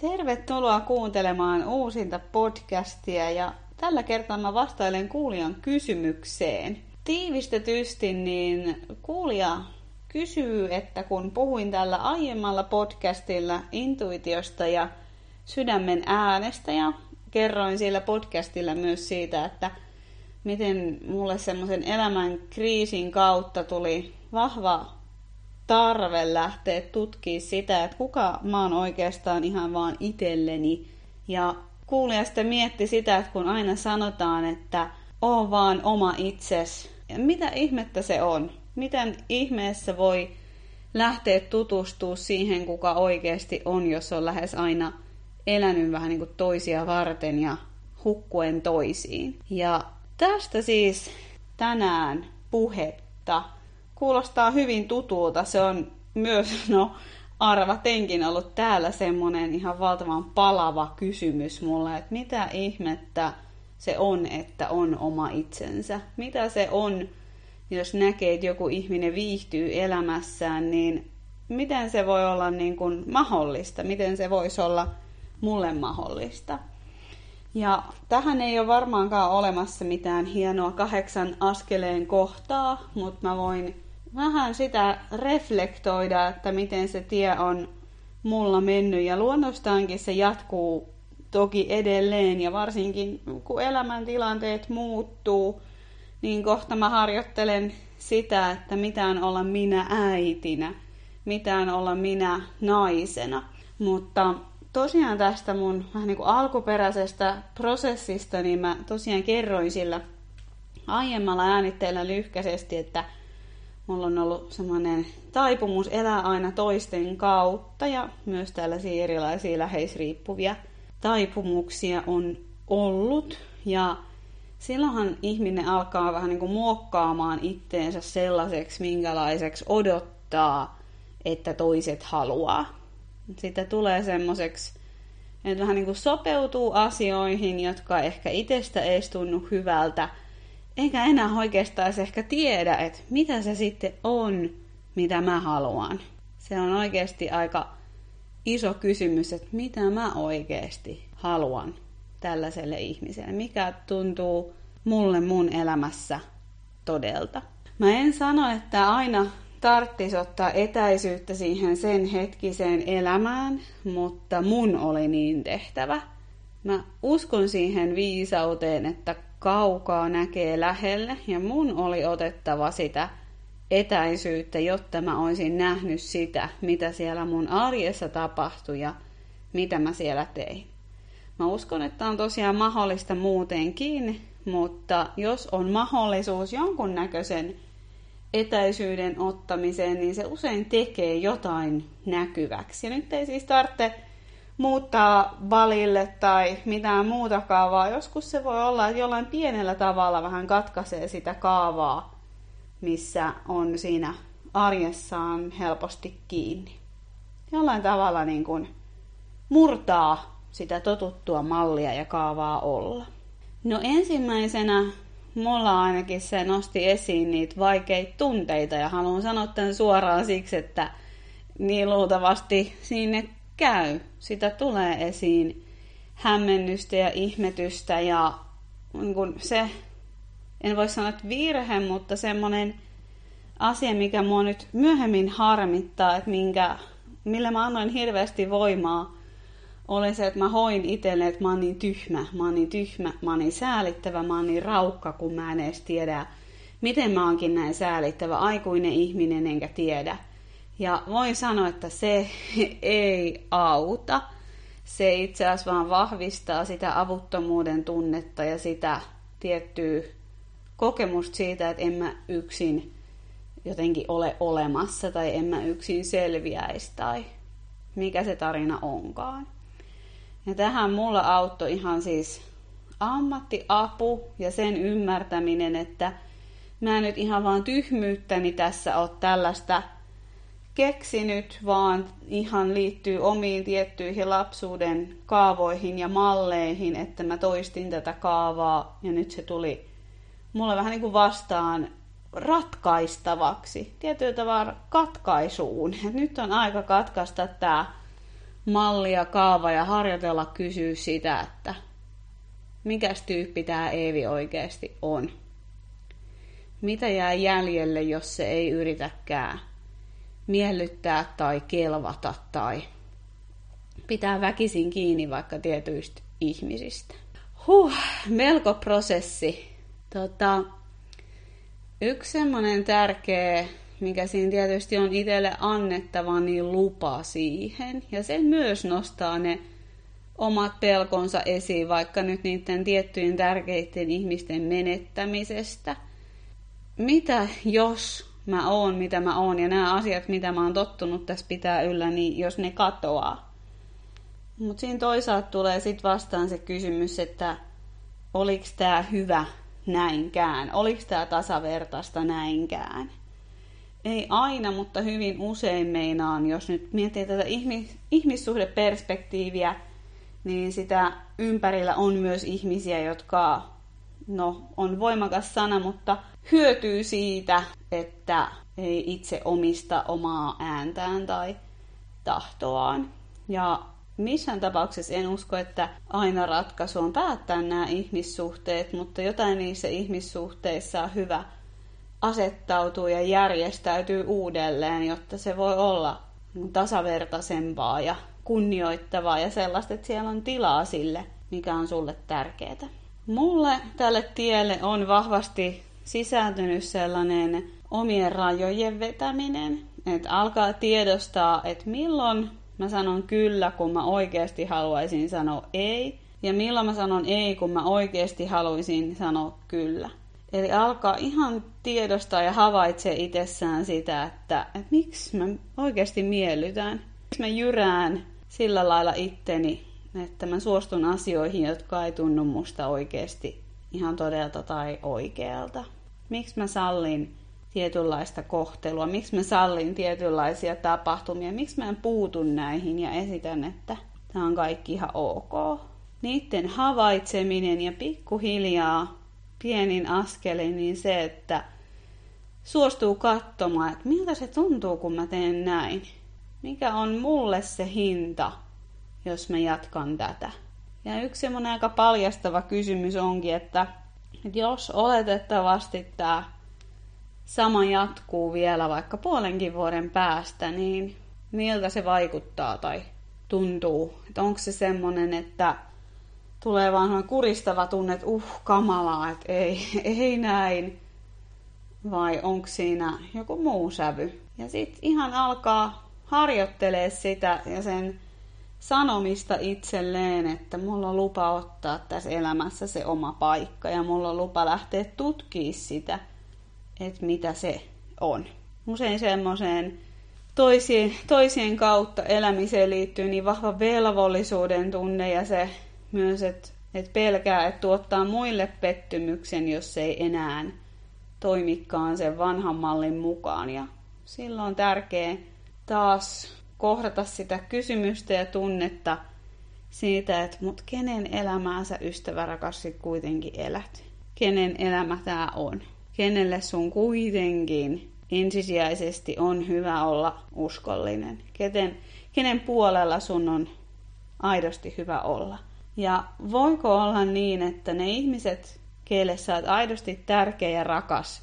Tervetuloa kuuntelemaan uusinta podcastia ja tällä kertaa mä vastailen kuulijan kysymykseen. Tiivistetysti niin kuulija kysyy, että kun puhuin tällä aiemmalla podcastilla intuitiosta ja sydämen äänestä ja kerroin siellä podcastilla myös siitä, että miten mulle semmoisen elämän kriisin kautta tuli vahva tarve lähteä tutkimaan sitä, että kuka mä oon oikeastaan ihan vaan itselleni. Ja kuulija sitten mietti sitä, että kun aina sanotaan, että oo vaan oma itses, ja mitä ihmettä se on? Miten ihmeessä voi lähteä tutustua siihen, kuka oikeasti on, jos on lähes aina elänyt vähän niin kuin toisia varten ja hukkuen toisiin. Ja tästä siis tänään puhetta kuulostaa hyvin tutulta. Se on myös, no arvatenkin ollut täällä semmonen ihan valtavan palava kysymys mulle, että mitä ihmettä se on, että on oma itsensä. Mitä se on, jos näkee, että joku ihminen viihtyy elämässään, niin miten se voi olla niin kuin mahdollista? Miten se voisi olla mulle mahdollista? Ja tähän ei ole varmaankaan olemassa mitään hienoa kahdeksan askeleen kohtaa, mutta mä voin vähän sitä reflektoida, että miten se tie on mulla mennyt. Ja luonnostaankin se jatkuu toki edelleen ja varsinkin kun elämäntilanteet muuttuu, niin kohta mä harjoittelen sitä, että mitään olla minä äitinä, mitään olla minä naisena. Mutta tosiaan tästä mun vähän niin kuin alkuperäisestä prosessista, niin mä tosiaan kerroin sillä aiemmalla äänitteellä lyhkäisesti, että – mulla on ollut semmoinen taipumus elää aina toisten kautta ja myös tällaisia erilaisia läheisriippuvia taipumuksia on ollut. Ja silloinhan ihminen alkaa vähän niin kuin muokkaamaan itteensä sellaiseksi, minkälaiseksi odottaa, että toiset haluaa. Sitten tulee semmoiseksi, että vähän niin kuin sopeutuu asioihin, jotka ehkä itsestä ei tunnu hyvältä – enkä enää oikeastaan ehkä tiedä, että mitä se sitten on, mitä mä haluan. Se on oikeasti aika iso kysymys, että mitä mä oikeasti haluan tällaiselle ihmiselle. Mikä tuntuu mulle mun elämässä todelta. Mä en sano, että aina tarttis ottaa etäisyyttä siihen sen hetkiseen elämään, mutta mun oli niin tehtävä. Mä uskon siihen viisauteen, että kaukaa näkee lähelle ja mun oli otettava sitä etäisyyttä, jotta mä olisin nähnyt sitä, mitä siellä mun arjessa tapahtui ja mitä mä siellä tein. Mä uskon, että on tosiaan mahdollista muutenkin, mutta jos on mahdollisuus jonkunnäköisen etäisyyden ottamiseen, niin se usein tekee jotain näkyväksi. Ja nyt ei siis tarvitse muuttaa valille tai mitään muuta kaavaa. Joskus se voi olla, että jollain pienellä tavalla vähän katkaisee sitä kaavaa, missä on siinä arjessaan helposti kiinni. Jollain tavalla niin kuin murtaa sitä totuttua mallia ja kaavaa olla. No ensimmäisenä mulla ainakin se nosti esiin niitä vaikeita tunteita ja haluan sanoa tämän suoraan siksi, että niin luultavasti sinne käy. Sitä tulee esiin hämmennystä ja ihmetystä ja niin kun se, en voi sanoa, että virhe, mutta semmoinen asia, mikä mua nyt myöhemmin harmittaa, että minkä, millä mä annoin hirveästi voimaa, oli se, että mä hoin itselle, että mä oon niin tyhmä, mä oon niin tyhmä, mä oon niin säälittävä, mä oon niin raukka, kun mä en edes tiedä, miten mä oonkin näin säälittävä aikuinen ihminen enkä tiedä. Ja voin sanoa, että se ei auta. Se itse asiassa vaan vahvistaa sitä avuttomuuden tunnetta ja sitä tiettyä kokemusta siitä, että en mä yksin jotenkin ole olemassa tai en mä yksin selviäisi tai mikä se tarina onkaan. Ja tähän mulla auttoi ihan siis ammattiapu ja sen ymmärtäminen, että mä nyt ihan vaan tyhmyyttäni tässä ole tällaista keksinyt, vaan ihan liittyy omiin tiettyihin lapsuuden kaavoihin ja malleihin, että mä toistin tätä kaavaa ja nyt se tuli mulle vähän niin kuin vastaan ratkaistavaksi, tietyllä tavalla katkaisuun. Et nyt on aika katkaista tämä malli ja kaava ja harjoitella kysyä sitä, että mikäs tyyppi tämä Eevi oikeasti on. Mitä jää jäljelle, jos se ei yritäkään miellyttää tai kelvata tai pitää väkisin kiinni vaikka tietyistä ihmisistä. Huh, melko prosessi. Tota, yksi semmoinen tärkeä, mikä siinä tietysti on itselle annettava, niin lupa siihen. Ja sen myös nostaa ne omat pelkonsa esiin, vaikka nyt niiden tiettyjen tärkeiden ihmisten menettämisestä. Mitä jos mä oon, mitä mä oon, ja nämä asiat, mitä mä oon tottunut tässä pitää yllä, niin jos ne katoaa. Mutta siinä toisaalta tulee sitten vastaan se kysymys, että oliko tämä hyvä näinkään, oliko tämä tasavertaista näinkään. Ei aina, mutta hyvin usein meinaan, jos nyt miettii tätä ihmis- ihmissuhdeperspektiiviä, niin sitä ympärillä on myös ihmisiä, jotka, no on voimakas sana, mutta hyötyy siitä, että ei itse omista omaa ääntään tai tahtoaan. Ja missään tapauksessa en usko, että aina ratkaisu on päättää nämä ihmissuhteet, mutta jotain niissä ihmissuhteissa on hyvä asettautua ja järjestäytyy uudelleen, jotta se voi olla tasavertaisempaa ja kunnioittavaa ja sellaista, että siellä on tilaa sille, mikä on sulle tärkeää. Mulle tälle tielle on vahvasti sisältynyt sellainen omien rajojen vetäminen, että alkaa tiedostaa, että milloin mä sanon kyllä, kun mä oikeasti haluaisin sanoa ei, ja milloin mä sanon ei, kun mä oikeasti haluaisin sanoa kyllä. Eli alkaa ihan tiedostaa ja havaitsee itsessään sitä, että, että miksi mä oikeasti miellytän. Miksi mä jyrään sillä lailla itteni, että mä suostun asioihin, jotka ei tunnu musta oikeasti ihan todelta tai oikealta. Miksi mä sallin tietynlaista kohtelua, miksi mä sallin tietynlaisia tapahtumia, miksi mä en puutu näihin ja esitän, että tämä on kaikki ihan ok. Niiden havaitseminen ja pikkuhiljaa pienin askelin, niin se, että suostuu katsomaan, että miltä se tuntuu, kun mä teen näin. Mikä on mulle se hinta, jos mä jatkan tätä. Ja yksi semmoinen aika paljastava kysymys onkin, että, että jos oletettavasti tämä sama jatkuu vielä vaikka puolenkin vuoden päästä, niin miltä se vaikuttaa tai tuntuu? Että onko se semmoinen, että tulee vaan kuristava tunne, että uh, kamalaa, että ei, ei näin. Vai onko siinä joku muu sävy? Ja sitten ihan alkaa harjoittelee sitä ja sen sanomista itselleen, että mulla on lupa ottaa tässä elämässä se oma paikka ja mulla on lupa lähteä tutkimaan sitä – että mitä se on. Usein semmoiseen toisien, toisien kautta elämiseen liittyy niin vahva velvollisuuden tunne ja se myös, että et pelkää, että tuottaa muille pettymyksen, jos ei enää toimikaan sen vanhan mallin mukaan. Ja silloin on tärkeää taas kohdata sitä kysymystä ja tunnetta siitä, että mut kenen elämää sä ystävä rakas kuitenkin elät? Kenen elämä tämä on? kenelle sun kuitenkin ensisijaisesti on hyvä olla uskollinen, kenen, kenen puolella sun on aidosti hyvä olla. Ja voiko olla niin, että ne ihmiset, keille sä oot aidosti tärkeä ja rakas,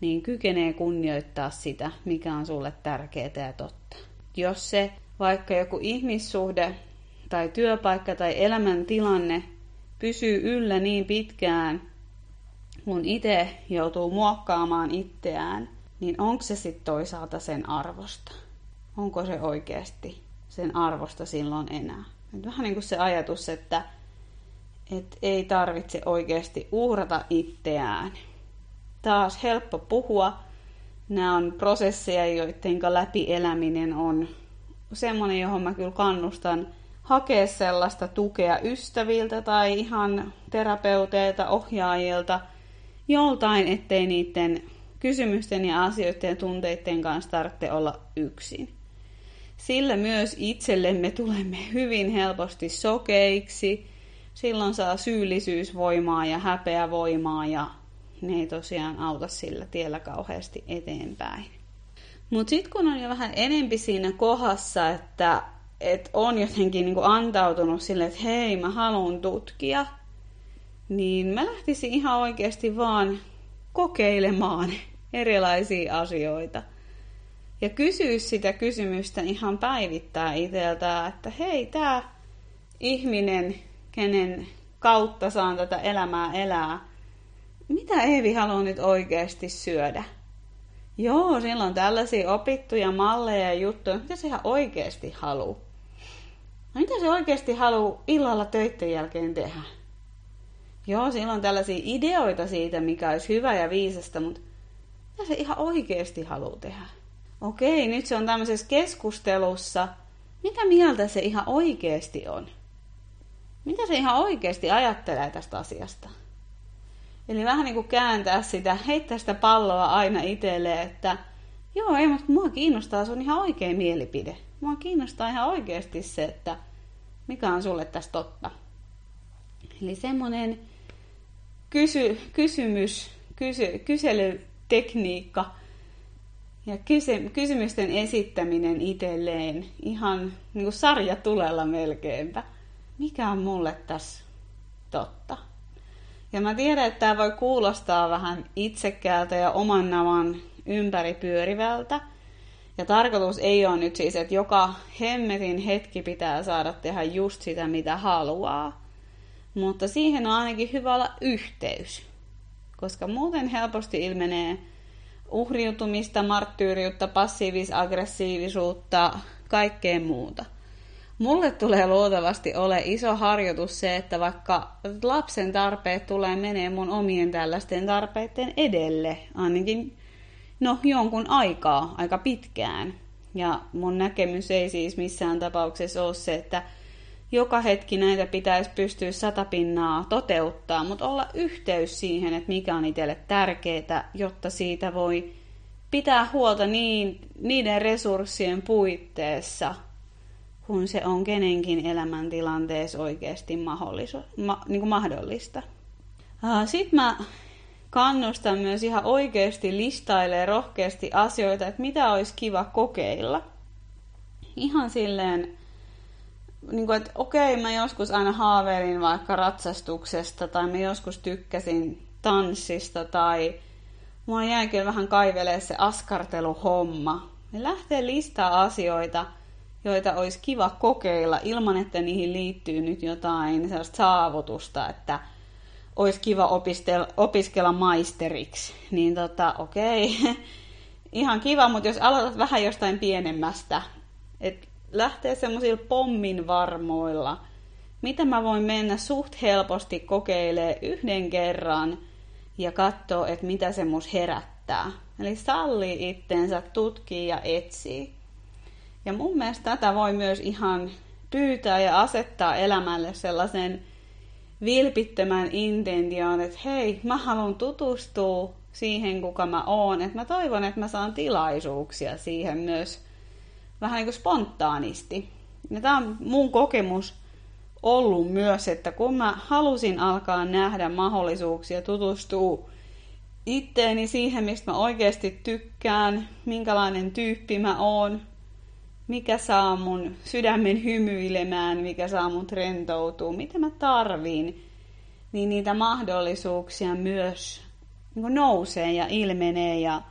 niin kykenee kunnioittaa sitä, mikä on sulle tärkeää ja totta. Jos se vaikka joku ihmissuhde tai työpaikka tai elämäntilanne pysyy yllä niin pitkään, kun itse joutuu muokkaamaan itseään, niin onko se sitten toisaalta sen arvosta? Onko se oikeasti sen arvosta silloin enää? Et vähän niin kuin se ajatus, että et ei tarvitse oikeasti uhrata itseään. Taas helppo puhua. Nämä on prosesseja, joiden läpi eläminen on semmoinen, johon mä kyllä kannustan hakea sellaista tukea ystäviltä tai ihan terapeuteilta, ohjaajilta – joltain, ettei niiden kysymysten ja asioiden ja tunteiden kanssa tarvitse olla yksin. Sillä myös itsellemme tulemme hyvin helposti sokeiksi, silloin saa syyllisyysvoimaa ja häpeävoimaa ja ne ei tosiaan auta sillä tiellä kauheasti eteenpäin. Mutta sitten kun on jo vähän enempi siinä kohdassa, että että on jotenkin niin kuin antautunut sille, että hei, mä haluan tutkia, niin mä lähtisin ihan oikeasti vaan kokeilemaan erilaisia asioita. Ja kysyä sitä kysymystä ihan päivittää itseltä, että hei, tämä ihminen, kenen kautta saan tätä elämää elää, mitä Eevi haluaa nyt oikeasti syödä? Joo, sillä on tällaisia opittuja malleja ja juttuja. Mitä se ihan oikeasti haluaa? No mitä se oikeasti haluaa illalla töiden jälkeen tehdä? Joo, sillä on tällaisia ideoita siitä, mikä olisi hyvä ja viisasta, mutta mitä se ihan oikeasti haluaa tehdä? Okei, nyt se on tämmöisessä keskustelussa. Mitä mieltä se ihan oikeasti on? Mitä se ihan oikeasti ajattelee tästä asiasta? Eli vähän niin kuin kääntää sitä, heittää sitä palloa aina itselleen, että joo, ei, mutta mua kiinnostaa sun ihan oikea mielipide. Mua kiinnostaa ihan oikeasti se, että mikä on sulle tästä totta. Eli semmoinen kysy, kysymys, kysy, kyselytekniikka ja kysy, kysymysten esittäminen itselleen ihan niin kuin sarja tulella melkeinpä. Mikä on mulle tässä totta? Ja mä tiedän, että tämä voi kuulostaa vähän itsekkäältä ja oman navan ympäri pyörivältä. Ja tarkoitus ei ole nyt siis, että joka hemmetin hetki pitää saada tehdä just sitä, mitä haluaa. Mutta siihen on ainakin hyvä olla yhteys. Koska muuten helposti ilmenee uhriutumista, marttyyriutta, passiivis-aggressiivisuutta, kaikkea muuta – Mulle tulee luultavasti ole iso harjoitus se, että vaikka lapsen tarpeet tulee menee mun omien tällaisten tarpeiden edelle, ainakin no jonkun aikaa, aika pitkään. Ja mun näkemys ei siis missään tapauksessa ole se, että joka hetki näitä pitäisi pystyä satapinnaa toteuttaa, mutta olla yhteys siihen, että mikä on itselle tärkeää, jotta siitä voi pitää huolta niin, niiden resurssien puitteissa – kun se on kenenkin elämäntilanteessa oikeasti ma- niin kuin mahdollista. Sitten mä kannustan myös ihan oikeasti listailee rohkeasti asioita, että mitä olisi kiva kokeilla. Ihan silleen, niin kuin, että okei, mä joskus aina haaveilin vaikka ratsastuksesta, tai mä joskus tykkäsin tanssista, tai mua jäi kyllä vähän kaivelee se askarteluhomma. Ne lähtee listaa asioita – joita olisi kiva kokeilla ilman, että niihin liittyy nyt jotain sellaista saavutusta, että olisi kiva opiskella, opiskella maisteriksi. Niin tota, okei, ihan kiva, mutta jos aloitat vähän jostain pienemmästä, että lähtee semmoisilla pommin varmoilla, mitä mä voin mennä suht helposti kokeilee yhden kerran ja katsoa, että mitä se mus herättää. Eli sallii itteensä, tutkii ja etsii. Ja mun mielestä tätä voi myös ihan pyytää ja asettaa elämälle sellaisen vilpittömän intention, että hei, mä haluan tutustua siihen, kuka mä oon. Että mä toivon, että mä saan tilaisuuksia siihen myös vähän niin kuin spontaanisti. Ja tämä on mun kokemus ollut myös, että kun mä halusin alkaa nähdä mahdollisuuksia tutustua itteeni siihen, mistä mä oikeasti tykkään, minkälainen tyyppi mä oon, mikä saa mun sydämen hymyilemään, mikä saa mun rentoutua, mitä mä tarviin, niin niitä mahdollisuuksia myös niin nousee ja ilmenee ja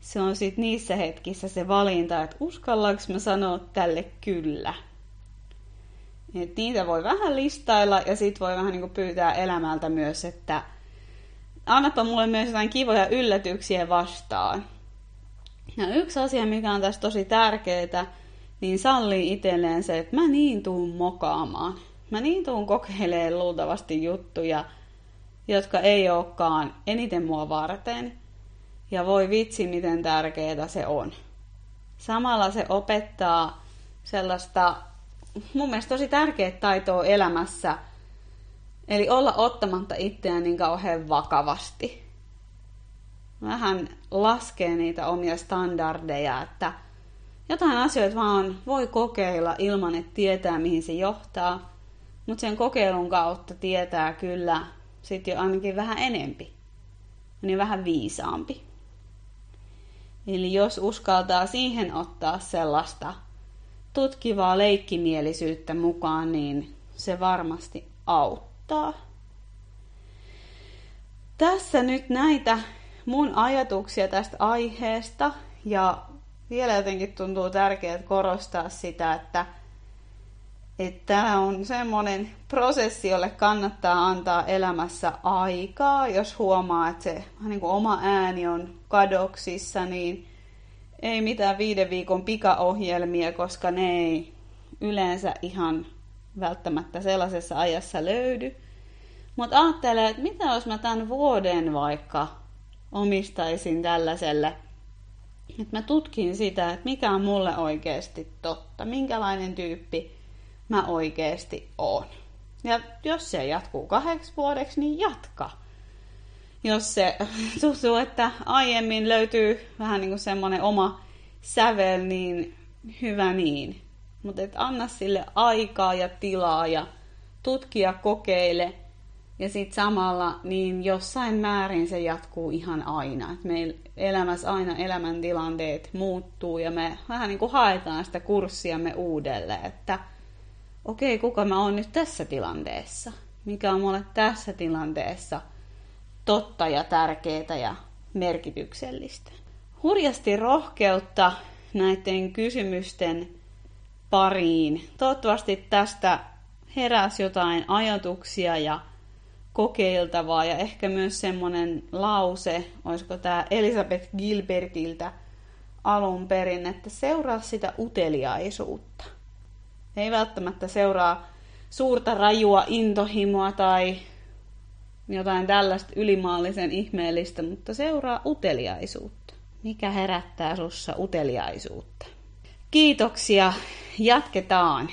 se on sitten niissä hetkissä se valinta, että uskallaanko mä sanoa tälle kyllä. Et niitä voi vähän listailla ja sitten voi vähän niin pyytää elämältä myös, että annapa mulle myös jotain kivoja yllätyksiä vastaan. Ja yksi asia, mikä on tässä tosi tärkeää, niin sallii itselleen se, että mä niin tuun mokaamaan. Mä niin tuun kokeilemaan luultavasti juttuja, jotka ei olekaan eniten mua varten. Ja voi vitsi, miten tärkeää se on. Samalla se opettaa sellaista mun mielestä tosi tärkeää taitoa elämässä, eli olla ottamatta itseään niin kauhean vakavasti. Vähän laskee niitä omia standardeja, että – jotain asioita vaan voi kokeilla ilman, että tietää, mihin se johtaa. Mutta sen kokeilun kautta tietää kyllä sitten jo ainakin vähän enempi. Niin vähän viisaampi. Eli jos uskaltaa siihen ottaa sellaista tutkivaa leikkimielisyyttä mukaan, niin se varmasti auttaa. Tässä nyt näitä mun ajatuksia tästä aiheesta ja vielä jotenkin tuntuu tärkeää korostaa sitä, että tämä on semmoinen prosessi, jolle kannattaa antaa elämässä aikaa. Jos huomaa, että se niin kuin oma ääni on kadoksissa, niin ei mitään viiden viikon pikaohjelmia, koska ne ei yleensä ihan välttämättä sellaisessa ajassa löydy. Mutta ajattelen, että mitä jos mä tämän vuoden vaikka omistaisin tällaiselle, että mä tutkin sitä, että mikä on mulle oikeasti totta, minkälainen tyyppi mä oikeasti oon. Ja jos se jatkuu kahdeksi vuodeksi, niin jatka. Jos se tuntuu, että aiemmin löytyy vähän niin kuin semmoinen oma sävel, niin hyvä niin. Mutta anna sille aikaa ja tilaa ja tutkia, kokeile. Ja sitten samalla niin jossain määrin se jatkuu ihan aina. Et meillä elämässä aina elämäntilanteet muuttuu ja me vähän niin kuin haetaan sitä kurssiamme uudelleen. Että okei, okay, kuka mä oon nyt tässä tilanteessa? Mikä on mulle tässä tilanteessa totta ja tärkeää ja merkityksellistä? Hurjasti rohkeutta näiden kysymysten pariin. Toivottavasti tästä heräsi jotain ajatuksia ja kokeiltavaa ja ehkä myös semmoinen lause, olisiko tämä Elisabeth Gilbertiltä alun perin, että seuraa sitä uteliaisuutta. Ei välttämättä seuraa suurta rajua intohimoa tai jotain tällaista ylimaallisen ihmeellistä, mutta seuraa uteliaisuutta. Mikä herättää sussa uteliaisuutta? Kiitoksia. Jatketaan.